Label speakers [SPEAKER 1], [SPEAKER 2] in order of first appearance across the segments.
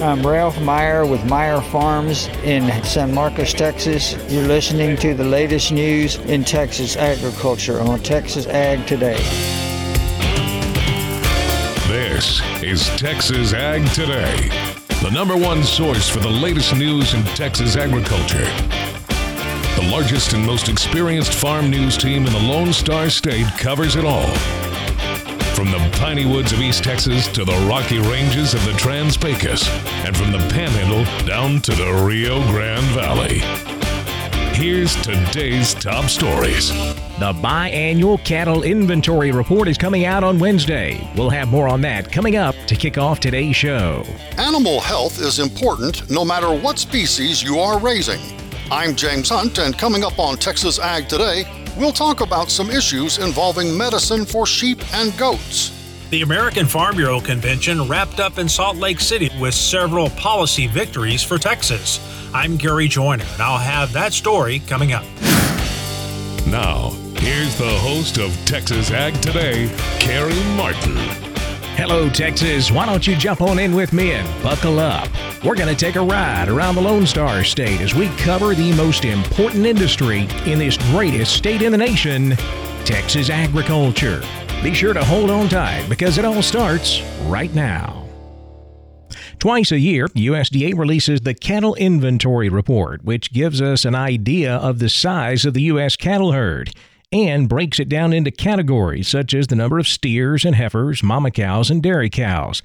[SPEAKER 1] I'm Ralph Meyer with Meyer Farms in San Marcos, Texas. You're listening to the latest news in Texas agriculture on Texas Ag Today.
[SPEAKER 2] This is Texas Ag Today, the number one source for the latest news in Texas agriculture. The largest and most experienced farm news team in the Lone Star State covers it all from the piney woods of East Texas to the rocky ranges of the Trans Pecos, and from the Panhandle down to the Rio Grande Valley. Here's today's top stories.
[SPEAKER 3] The biannual cattle inventory report is coming out on Wednesday. We'll have more on that coming up to kick off today's show.
[SPEAKER 4] Animal health is important no matter what species you are raising. I'm James Hunt, and coming up on Texas Ag Today, we'll talk about some issues involving medicine for sheep and goats.
[SPEAKER 5] The American Farm Bureau Convention wrapped up in Salt Lake City with several policy victories for Texas. I'm Gary Joiner, and I'll have that story coming up.
[SPEAKER 2] Now, here's the host of Texas Ag Today, Carey Martin.
[SPEAKER 3] Hello, Texas. Why don't you jump on in with me and buckle up? We're going to take a ride around the Lone Star State as we cover the most important industry in this greatest state in the nation, Texas agriculture. Be sure to hold on tight because it all starts right now. Twice a year, USDA releases the Cattle Inventory Report, which gives us an idea of the size of the U.S. cattle herd and breaks it down into categories such as the number of steers and heifers, mama cows, and dairy cows.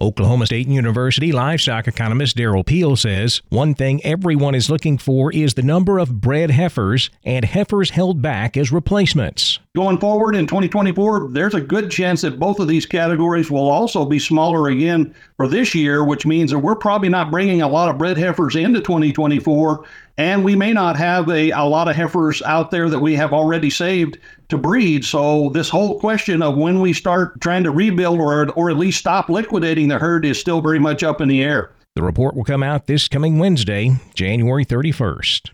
[SPEAKER 3] Oklahoma State University livestock economist Derrell Peel says one thing everyone is looking for is the number of bred heifers and heifers held back as replacements.
[SPEAKER 6] Going forward in 2024, there's a good chance that both of these categories will also be smaller again for this year, which means that we're probably not bringing a lot of bred heifers into 2024 and we may not have a, a lot of heifers out there that we have already saved to breed. So this whole question of when we start trying to rebuild or, or at least stop liquidating the herd is still very much up in the air.
[SPEAKER 3] The report will come out this coming Wednesday, January 31st.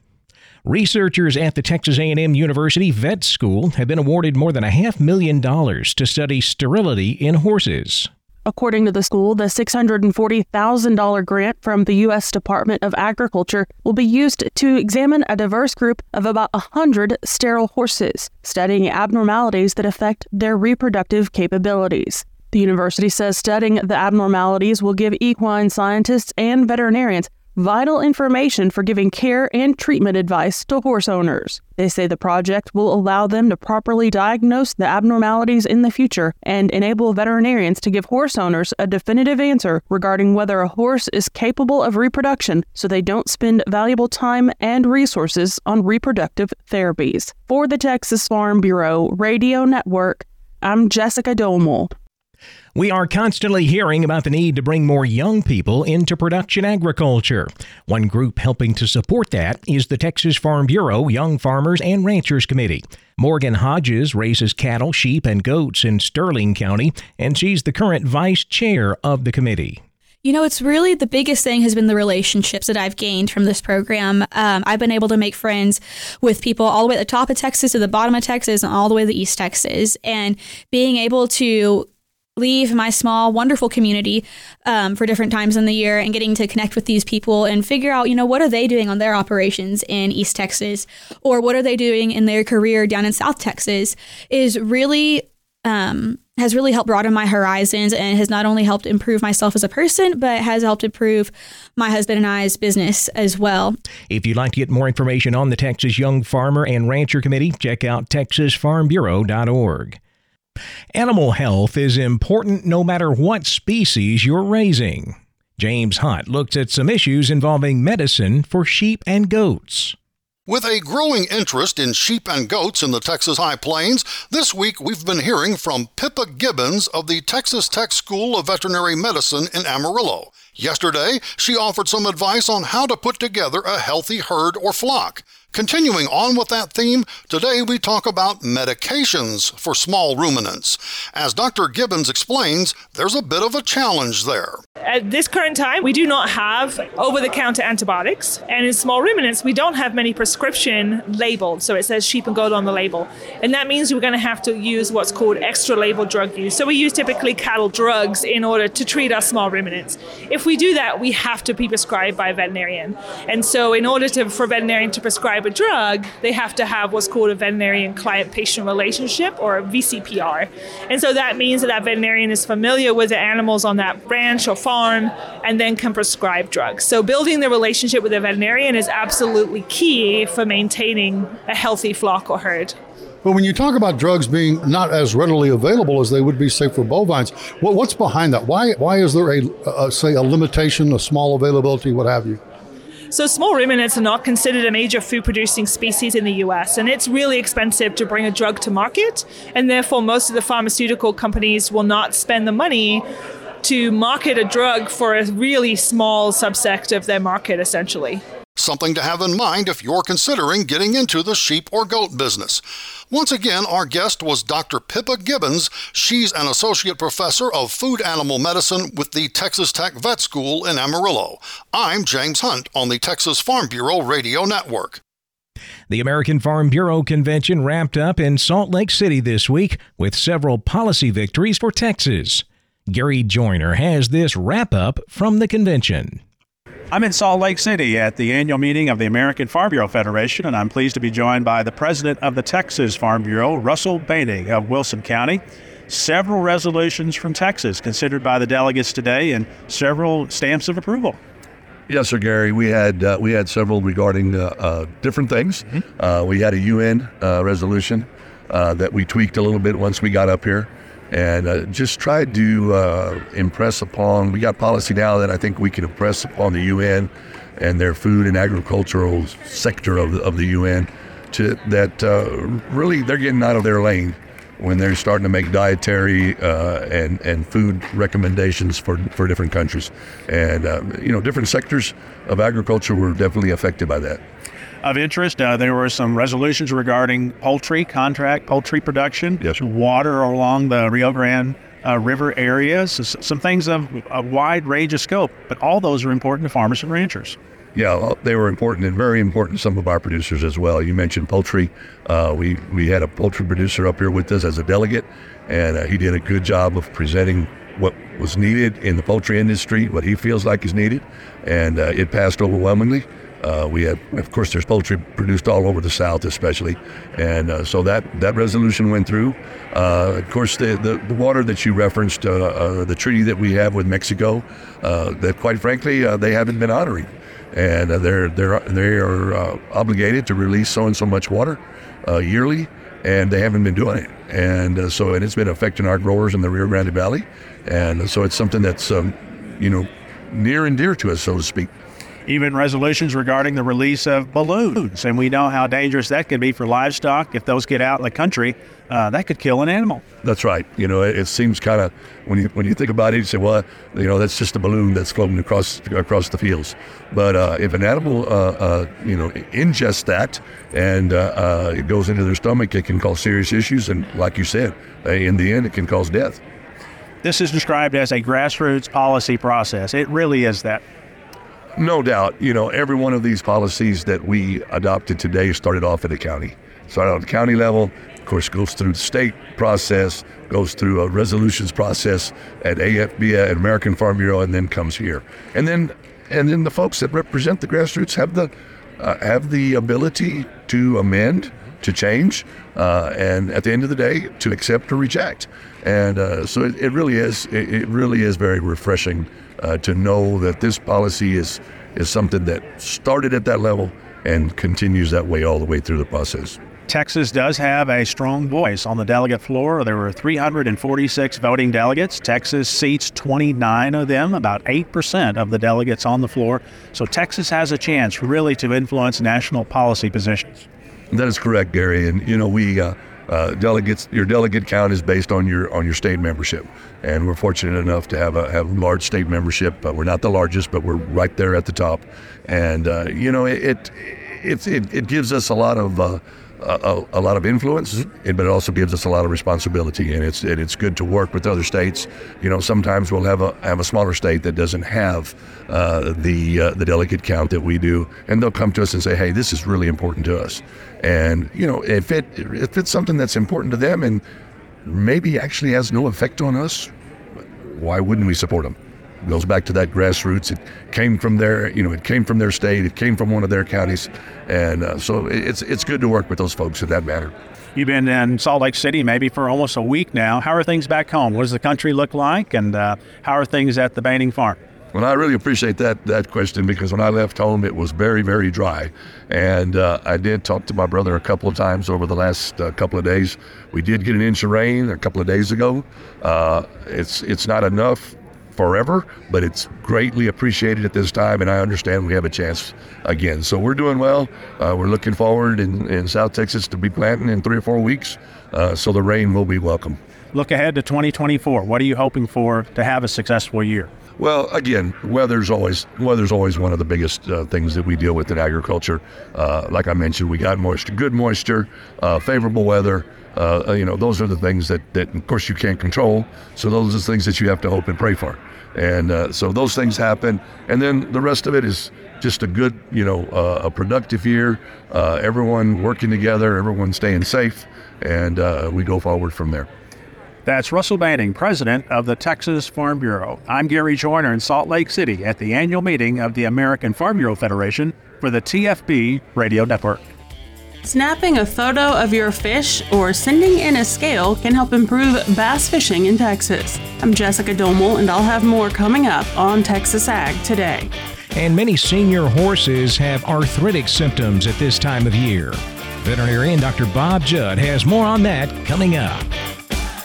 [SPEAKER 3] Researchers at the Texas A&M University Vet School have been awarded more than a half million dollars to study sterility in horses.
[SPEAKER 7] According to the school, the $640,000 grant from the U.S. Department of Agriculture will be used to examine a diverse group of about 100 sterile horses, studying abnormalities that affect their reproductive capabilities. The university says studying the abnormalities will give equine scientists and veterinarians vital information for giving care and treatment advice to horse owners. They say the project will allow them to properly diagnose the abnormalities in the future and enable veterinarians to give horse owners a definitive answer regarding whether a horse is capable of reproduction so they don't spend valuable time and resources on reproductive therapies. For the Texas Farm Bureau Radio Network, I'm Jessica Domel.
[SPEAKER 3] We are constantly hearing about the need to bring more young people into production agriculture. One group helping to support that is the Texas Farm Bureau Young Farmers and Ranchers Committee. Morgan Hodges raises cattle, sheep, and goats in Sterling County, and she's the current vice chair of the committee.
[SPEAKER 8] You know, it's really the biggest thing has been the relationships that I've gained from this program. Um, I've been able to make friends with people all the way at the top of Texas to the bottom of Texas and all the way to East Texas. And being able to leave my small, wonderful community um, for different times in the year and getting to connect with these people and figure out, you know, what are they doing on their operations in East Texas or what are they doing in their career down in South Texas is really um, has really helped broaden my horizons and has not only helped improve myself as a person, but has helped improve my husband and I's business as well.
[SPEAKER 3] If you'd like to get more information on the Texas Young Farmer and Rancher Committee, check out texasfarmbureau.org. Animal health is important no matter what species you're raising. James Hunt looks at some issues involving medicine for sheep and goats.
[SPEAKER 4] With a growing interest in sheep and goats in the Texas High Plains, this week we've been hearing from Pippa Gibbons of the Texas Tech School of Veterinary Medicine in Amarillo. Yesterday, she offered some advice on how to put together a healthy herd or flock. Continuing on with that theme, today we talk about medications for small ruminants. As Dr. Gibbons explains, there's a bit of a challenge there.
[SPEAKER 9] At this current time, we do not have over the counter antibiotics. And in small ruminants, we don't have many prescription labeled. So it says sheep and goat on the label. And that means we're going to have to use what's called extra label drug use. So we use typically cattle drugs in order to treat our small ruminants. If we do that, we have to be prescribed by a veterinarian. And so, in order to, for a veterinarian to prescribe a drug, they have to have what's called a veterinarian client patient relationship or a VCPR. And so that means that that veterinarian is familiar with the animals on that ranch or farm and then can prescribe drugs. So, building the relationship with a veterinarian is absolutely key for maintaining a healthy flock or herd.
[SPEAKER 4] But when you talk about drugs being not as readily available as they would be, say, for bovines, what, what's behind that? Why, why is there a, a, say, a limitation, a small availability, what have you?
[SPEAKER 9] So, small ruminants are not considered a major food producing species in the US, and it's really expensive to bring a drug to market. And therefore, most of the pharmaceutical companies will not spend the money to market a drug for a really small subsect of their market, essentially.
[SPEAKER 4] Something to have in mind if you're considering getting into the sheep or goat business. Once again, our guest was Dr. Pippa Gibbons. She's an associate professor of food animal medicine with the Texas Tech Vet School in Amarillo. I'm James Hunt on the Texas Farm Bureau Radio Network.
[SPEAKER 3] The American Farm Bureau Convention wrapped up in Salt Lake City this week with several policy victories for Texas. Gary Joiner has this wrap up from the convention.
[SPEAKER 10] I'm in Salt Lake City at the annual meeting of the American Farm Bureau Federation, and I'm pleased to be joined by the president of the Texas Farm Bureau, Russell Boening of Wilson County. Several resolutions from Texas considered by the delegates today, and several stamps of approval.
[SPEAKER 11] Yes, sir, Gary. We had uh, we had several regarding uh, uh, different things. Mm-hmm. Uh, we had a UN uh, resolution uh, that we tweaked a little bit once we got up here and uh, just tried to uh, impress upon. We got policy now that I think we can impress upon the UN and their food and agricultural sector of the, of the UN to that uh, really they're getting out of their lane when they're starting to make dietary uh, and and food recommendations for for different countries, and uh, you know different sectors of agriculture were definitely affected by that
[SPEAKER 10] of interest. Uh, there were some resolutions regarding poultry, contract poultry production,
[SPEAKER 11] yes,
[SPEAKER 10] water along the Rio Grande uh, River areas, some things of a wide range of scope, but all those are important to farmers and ranchers.
[SPEAKER 11] Yeah, they were important and very important to some of our producers as well. You mentioned poultry. Uh, we we had a poultry producer up here with us as a delegate, and uh, he did a good job of presenting what was needed in the poultry industry, what he feels like is needed, and uh, it passed overwhelmingly. Uh, we had, of course, there's poultry produced all over the South, especially, and uh, so that that resolution went through. Uh, of course, the, the, the water that you referenced, uh, uh, the treaty that we have with Mexico, uh, that quite frankly they haven't been honoring, and they're they're they are obligated to release so and so much water yearly, and they haven't been doing it, and so and it's been affecting our growers in the Rio Grande Valley, and so it's something that's um, you know near and dear to us, so to speak
[SPEAKER 10] even resolutions regarding the release of balloons. And we know how dangerous that can be for livestock. If those get out in the country, uh, that could kill an animal.
[SPEAKER 11] That's right. You know, it, it seems kind of when you when you think about it, you say, well, you know, that's just a balloon that's floating across across the fields. But uh, if an animal, uh, uh you know, ingests that and uh, uh, it goes into their stomach, it can cause serious issues. And like you said, in the end, it can cause death.
[SPEAKER 10] This is described as a grassroots policy process. It really is that.
[SPEAKER 11] No doubt. You know, every one of these policies that we adopted today started off at the county. Started on the county level, of course, goes through the state process, goes through a resolutions process at AFBA and American Farm Bureau, and then comes here. And then, and then the folks that represent the grassroots have the uh, have the ability to amend, to change, uh, and at the end of the day, to accept or reject. And uh, so it, it, really is. It, it really is very refreshing uh, to know that this policy is is something that started at that level and continues that way all the way through the process.
[SPEAKER 10] Texas does have a strong voice on the delegate floor. There were 346 voting delegates. Texas seats 29 of them, about 8% of the delegates on the floor. So Texas has a chance really to influence national policy positions.
[SPEAKER 11] That is correct, Gary. And, you know, we. Uh, uh, delegates, your delegate count is based on your on your state membership, and we're fortunate enough to have a have large state membership. Uh, we're not the largest, but we're right there at the top, and uh, you know it, it it, it gives us a lot of uh, a, a, lot of influence, but it also gives us a lot of responsibility. And it's and it's good to work with other states. You know, sometimes we'll have a have a smaller state that doesn't have uh, the uh, the delegate count that we do, and they'll come to us and say, "Hey, this is really important to us." And you know, if it if it's something that's important to them and maybe actually has no effect on us, why wouldn't we support them? It goes back to that grassroots. It came from their, you know, it came from their state. It came from one of their counties, and uh, so it's it's good to work with those folks in that matter.
[SPEAKER 10] You've been in Salt Lake City maybe for almost a week now. How are things back home? What does the country look like, and uh, how are things at the Boening Farm?
[SPEAKER 11] Well, I really appreciate that that question because when I left home, it was very, very dry, and uh, I did talk to my brother a couple of times over the last uh, couple of days. We did get an inch of rain a couple of days ago. Uh, it's it's not enough forever, but it's greatly appreciated at this time, and I understand we have a chance again. So we're doing well. Uh, we're looking forward in, in South Texas to be planting in three or four weeks, uh, so the rain will be welcome.
[SPEAKER 10] Look ahead to 2024. What are you hoping for to have a successful year?
[SPEAKER 11] Well, again, weather's always weather's always one of the biggest uh, things that we deal with in agriculture. Uh, like I mentioned, we got moisture, good moisture, uh, favorable weather. Uh, you know, those are the things that, that, of course, you can't control. So those are the things that you have to hope and pray for. And uh, so those things happen, and then the rest of it is just a good, you know, uh, a productive year. everyone working together, everyone staying safe, and we go forward from there.
[SPEAKER 10] That's Russell Boening, president of the Texas Farm Bureau. I'm Gary Joiner in Salt Lake City at the annual meeting of the American Farm Bureau Federation for the TFB Radio Network.
[SPEAKER 7] Snapping a photo of your fish or sending in a scale can help improve bass fishing in Texas. I'm Jessica Domel, and I'll have more coming up on Texas Ag today.
[SPEAKER 3] And many senior horses have arthritic symptoms at this time of year. Veterinarian Dr. Bob Judd has more on that coming up.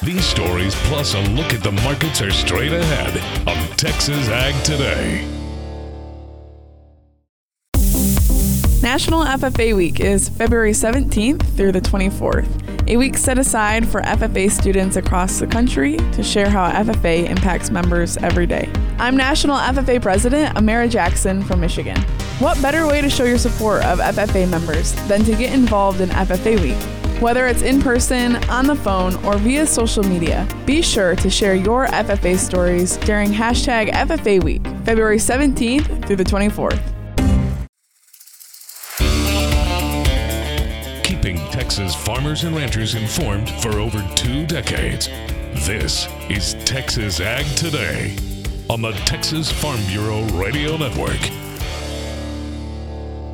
[SPEAKER 2] These stories, plus a look at the markets, are straight ahead on Texas Ag Today.
[SPEAKER 12] National FFA Week is February 17th through the 24th, a week set aside for FFA students across the country to share how FFA impacts members every day. I'm National FFA President Amara Jackson from Michigan. What better way to show your support of FFA members than to get involved in FFA Week? Whether it's in person, on the phone, or via social media, be sure to share your FFA stories during hashtag FFA Week, February 17th through the 24th.
[SPEAKER 2] Keeping Texas farmers and ranchers informed for over two decades. This is Texas Ag Today on the Texas Farm Bureau Radio Network.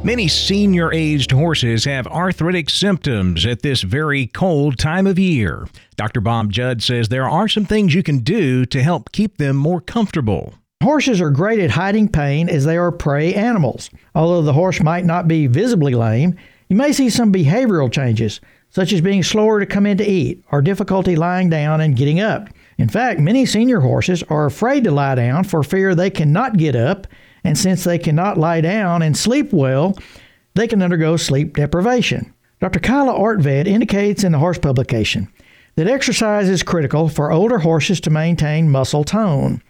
[SPEAKER 3] Many senior aged horses have arthritic symptoms at this very cold time of year. Dr. Bob Judd says there are some things you can do to help keep them more comfortable.
[SPEAKER 13] Horses are great at hiding pain as they are prey animals. Although the horse might not be visibly lame, you may see some behavioral changes, such as being slower to come in to eat or difficulty lying down and getting up. In fact, many senior horses are afraid to lie down for fear they cannot get up and since they cannot lie down and sleep well, they can undergo sleep deprivation. Dr. Kyla Ortved indicates in the horse publication that exercise is critical for older horses to maintain muscle tone.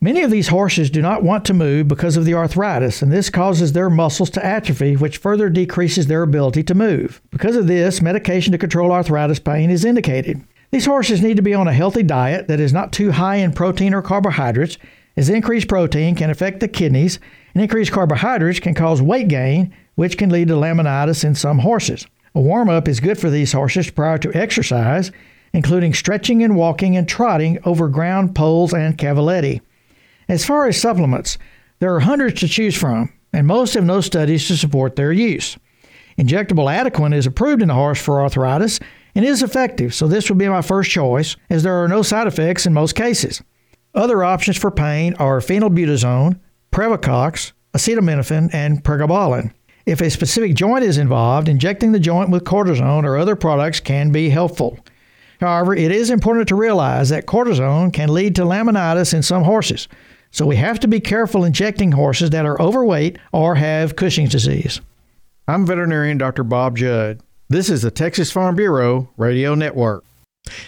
[SPEAKER 13] Many of these horses do not want to move because of the arthritis, and this causes their muscles to atrophy, which further decreases their ability to move. Because of this, medication to control arthritis pain is indicated. These horses need to be on a healthy diet that is not too high in protein or carbohydrates is increased protein can affect the kidneys, and increased carbohydrates can cause weight gain, which can lead to laminitis in some horses. A warm up is good for these horses prior to exercise, including stretching and walking and trotting over ground poles and cavaletti. As far as supplements, there are hundreds to choose from, and most have no studies to support their use. Injectable Adequan is approved in the horse for arthritis and is effective, so this would be my first choice, as there are no side effects in most cases. Other options for pain are phenylbutazone, Previcox, acetaminophen, and pregabalin. If a specific joint is involved, injecting the joint with cortisone or other products can be helpful. However, it is important to realize that cortisone can lead to laminitis in some horses, so we have to be careful injecting horses that are overweight or have Cushing's disease.
[SPEAKER 1] I'm veterinarian Dr. Bob Judd. This is the Texas Farm Bureau Radio Network.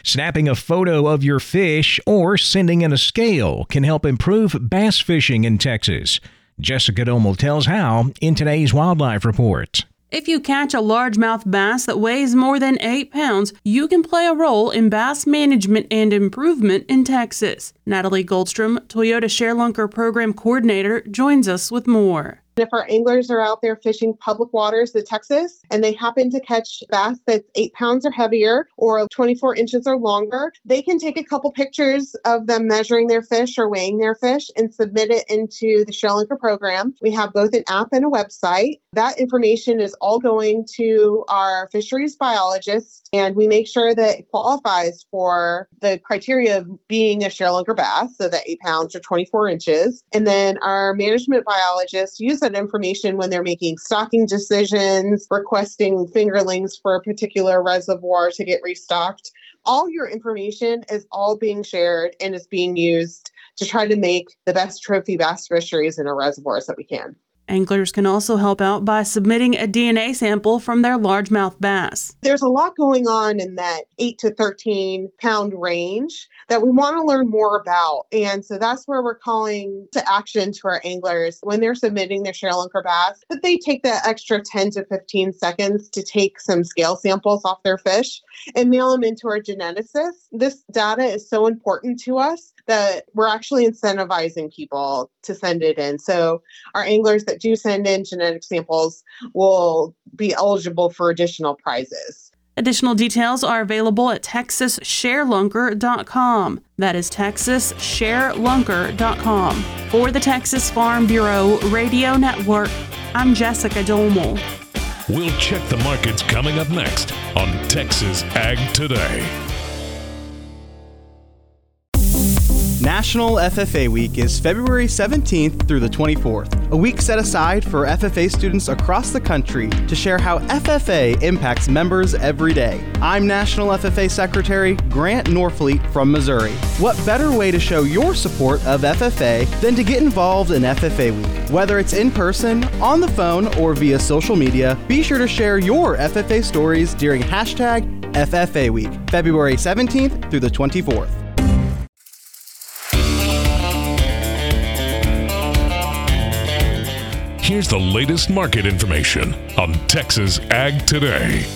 [SPEAKER 3] Snapping a photo of your fish or sending in a scale can help improve bass fishing in Texas. Jessica Domel tells how in today's Wildlife Report.
[SPEAKER 14] If you catch a largemouth bass that weighs more than 8 pounds, you can play a role in bass management and improvement in Texas. Natalie Goldstrohm, Toyota ShareLunker Program Coordinator, joins us with more.
[SPEAKER 15] If our anglers are out there fishing public waters in Texas and they happen to catch bass that's eight pounds or heavier or 24 inches or longer, they can take a couple pictures of them measuring their fish or weighing their fish and submit it into the ShareLunker program. We have both an app and a website. That information is all going to our fisheries biologist, and we make sure that it qualifies for the criteria of being a ShareLunker bass, so that eight pounds or 24 inches. And then our management biologists use that information when they're making stocking decisions, requesting fingerlings for a particular reservoir to get restocked. All your information is all being shared and is being used to try to make the best trophy bass fisheries in our reservoirs that we can.
[SPEAKER 14] Anglers can also help out by submitting a DNA sample from their largemouth bass.
[SPEAKER 15] There's a lot going on in that 8 to 13 pound range that we want to learn more about. And so that's where we're calling to action to our anglers when they're submitting their ShareLunker bass, that they take that extra 10 to 15 seconds to take some scale samples off their fish and mail them into our geneticists. This data is so important to us that we're actually incentivizing people to send it in. So our anglers that do send in genetic samples will be eligible for additional prizes.
[SPEAKER 14] Additional details are available at texassharelunker.com. That is texassharelunker.com. For the Texas Farm Bureau Radio Network, I'm Jessica Domel.
[SPEAKER 2] We'll check the markets coming up next on Texas Ag Today.
[SPEAKER 16] National FFA Week is February 17th through the 24th, a week set aside for FFA students across the country to share how FFA impacts members every day. I'm National FFA Secretary Grant Norfleet from Missouri. What better way to show your support of FFA than to get involved in FFA Week? Whether it's in person, on the phone, or via social media, be sure to share your FFA stories during hashtag FFA Week, February 17th through the 24th.
[SPEAKER 2] Here's the latest market information on Texas Ag Today.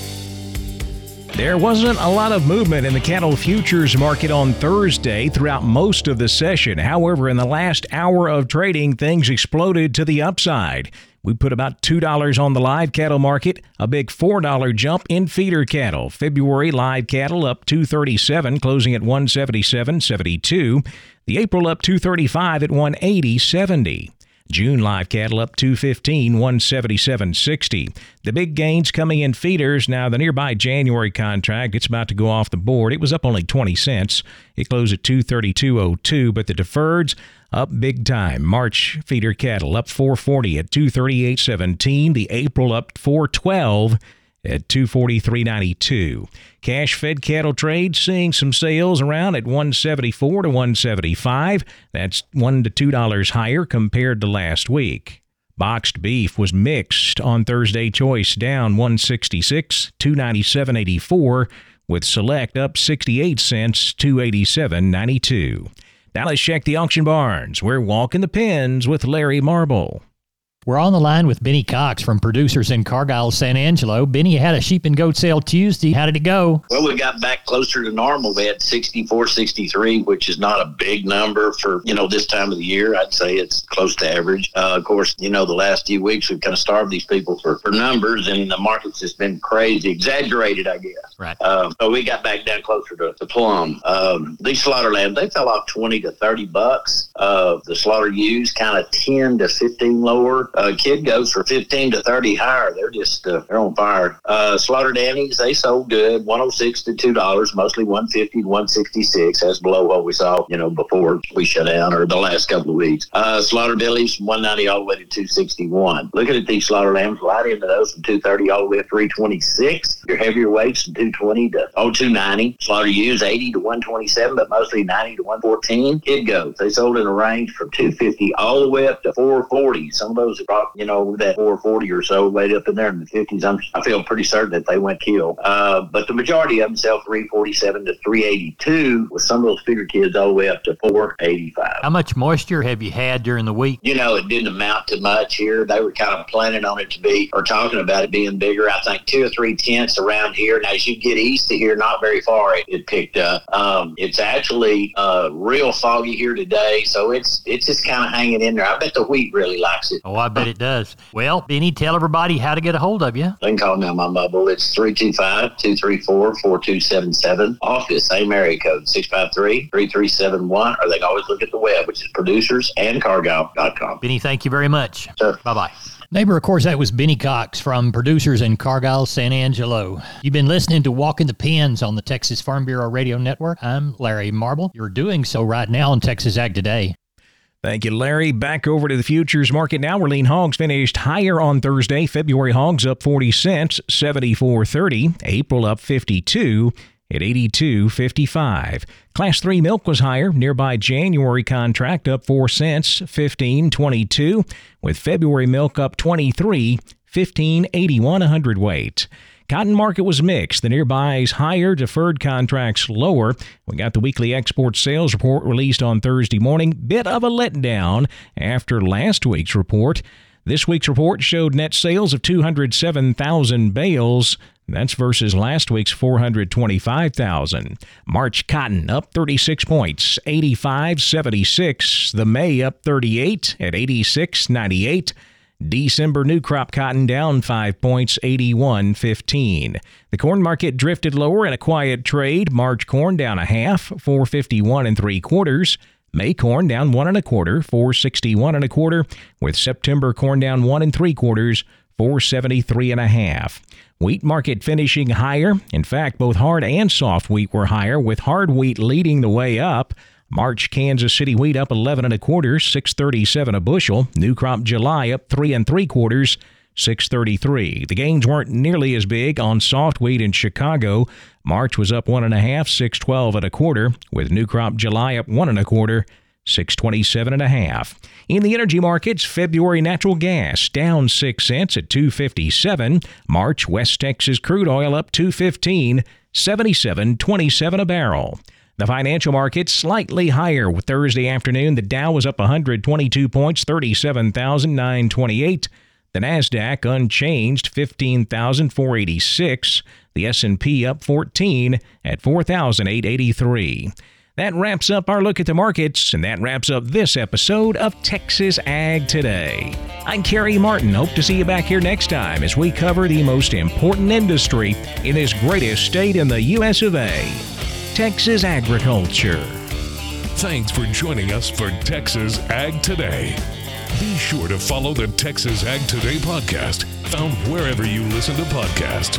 [SPEAKER 3] There wasn't a lot of movement in the cattle futures market on Thursday throughout most of the session. However, in the last hour of trading, things exploded to the upside. We put about $2 on the live cattle market, a big $4 jump in feeder cattle. February live cattle up 237, closing at 177.72. The April up 235 at 180.70. June live cattle up 215, 177.60. The big gains coming in feeders. Now, the nearby January contract, it's about to go off the board. It was up only 20 cents. It closed at 232.02, but the deferreds up big time. March feeder cattle up 440 at 238.17. The April up 412 at 243.92. Cash fed cattle trade seeing some sales around at 174 to 175. That's 1 to 2 dollars higher compared to last week. Boxed beef was mixed on Thursday choice down 166 297.84 with select up 68 cents 287.92. Now let's check the auction barns. We're walking the pens with Larry Marble.
[SPEAKER 17] We're on the line with Benny Cox from Producers in Cargyle, San Angelo. Benny, you had a sheep and goat sale Tuesday. How did it go?
[SPEAKER 18] Well, we got back closer to normal. We had 64, 63, which is not a big number for, you know, this time of the year. I'd say it's close to average. Uh, of course, you know, the last few weeks we've kind of starved these people for, for numbers, and the market's just been crazy, exaggerated, I guess.
[SPEAKER 17] Right.
[SPEAKER 18] Uh, so we got back down closer to the plum. Um, these slaughter lambs, they fell off 20 to 30 bucks. Uh, the slaughter ewes kind of 10 to 15 lower uh, kid goes for 15 to 30 higher. They're just, uh, they're on fire. Uh, slaughtered they sold good, 106 to $2, mostly 150 to 166. That's below what we saw, you know, before we shut down or the last couple of weeks. Uh, slaughter bellies, 190 all the way to 261. Looking at these slaughter lambs, light into those from 230 all the way up to 326. Your heavier weights from 220 to oh, 290. Slaughter ewes 80 to 127, but mostly 90 to 114. Kid goats, they sold in a range from 250 all the way up to 440. Some of those you know, that 440 or so laid up in there in the 50s. I'm, I feel pretty certain that they went kill. Uh, but the majority of them sell 347 to 382 with some of those bigger kids all the way up to 485.
[SPEAKER 17] How much moisture have you had during the week?
[SPEAKER 18] You know, it didn't amount to much here. They were kind of planning on it to be, or talking about it being bigger. I think two or three tenths around here. And as you get east of here, not very far, it, it picked up. Um, it's actually uh, real foggy here today, so it's it's just kind of hanging in there. I bet the wheat really likes it.
[SPEAKER 17] Oh, I bet it does. Well, Benny, tell everybody how to get a hold of you.
[SPEAKER 18] They can call me on my mobile. It's 325-234-4277. Office, same area code, 653-3371. Or they can always look at the web, which is producersandcargyle.com.
[SPEAKER 17] Benny, thank you very much.
[SPEAKER 18] Sure.
[SPEAKER 17] Bye-bye. Neighbor, of course, that was Benny Cox from producers in Cargyle, San Angelo. You've been listening to Walking the Pens on the Texas Farm Bureau Radio Network. I'm Larry Marble. You're doing so right now on Texas Ag Today.
[SPEAKER 3] Thank you, Larry. Back over to the futures market now. Where lean hogs finished higher on Thursday. February hogs up 40 cents, 74.30. April up 52 at 82.55. Class 3 milk was higher. Nearby January contract up 4 cents, 15.22, with February milk up 23, 15.81 a hundredweight. Cotton market was mixed. The nearbys higher, deferred contracts lower. We got the weekly export sales report released on Thursday morning. Bit of a letdown after last week's report. This week's report showed net sales of 207,000 bales. That's versus last week's 425,000. March cotton up 36 points, 85.76. The May up 38 at 86.98. December new crop cotton down 5 points, 81.15. The corn market drifted lower in a quiet trade. March corn down a half, 451 and three quarters. May corn down one and a quarter, 461 and a quarter, with September corn down one and three quarters, 473 and a half. Wheat market finishing higher. In fact, both hard and soft wheat were higher, with hard wheat leading the way up. March Kansas City wheat up 11 and a quarter, 637 a bushel. New crop July up three and three quarters, 633. The gains weren't nearly as big on soft wheat in Chicago. March was up one and a half, 612 and a quarter, with new crop July up one and a quarter, 627 and a half. In the energy markets, February natural gas down 6 cents at 257. March West Texas crude oil up 215, 77.27 a barrel. The financial markets slightly higher Thursday afternoon. The Dow was up 122 points, 37,928. The Nasdaq unchanged, 15,486. The S&P up 14 at 4,883. That wraps up our look at the markets, and that wraps up this episode of Texas Ag Today. I'm Carey Martin. Hope to see you back here next time as we cover the most important industry in this greatest state in the U.S. of A. Texas agriculture.
[SPEAKER 2] Thanks for joining us for Texas Ag Today. Be sure to follow the Texas Ag Today podcast, found wherever you listen to podcasts.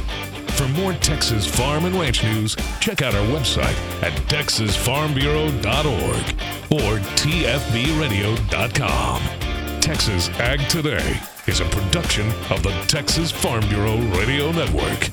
[SPEAKER 2] For more Texas farm and ranch news, check out our website at texasfarmbureau.org or tfbradio.com. Texas Ag Today is a production of the Texas Farm Bureau Radio Network.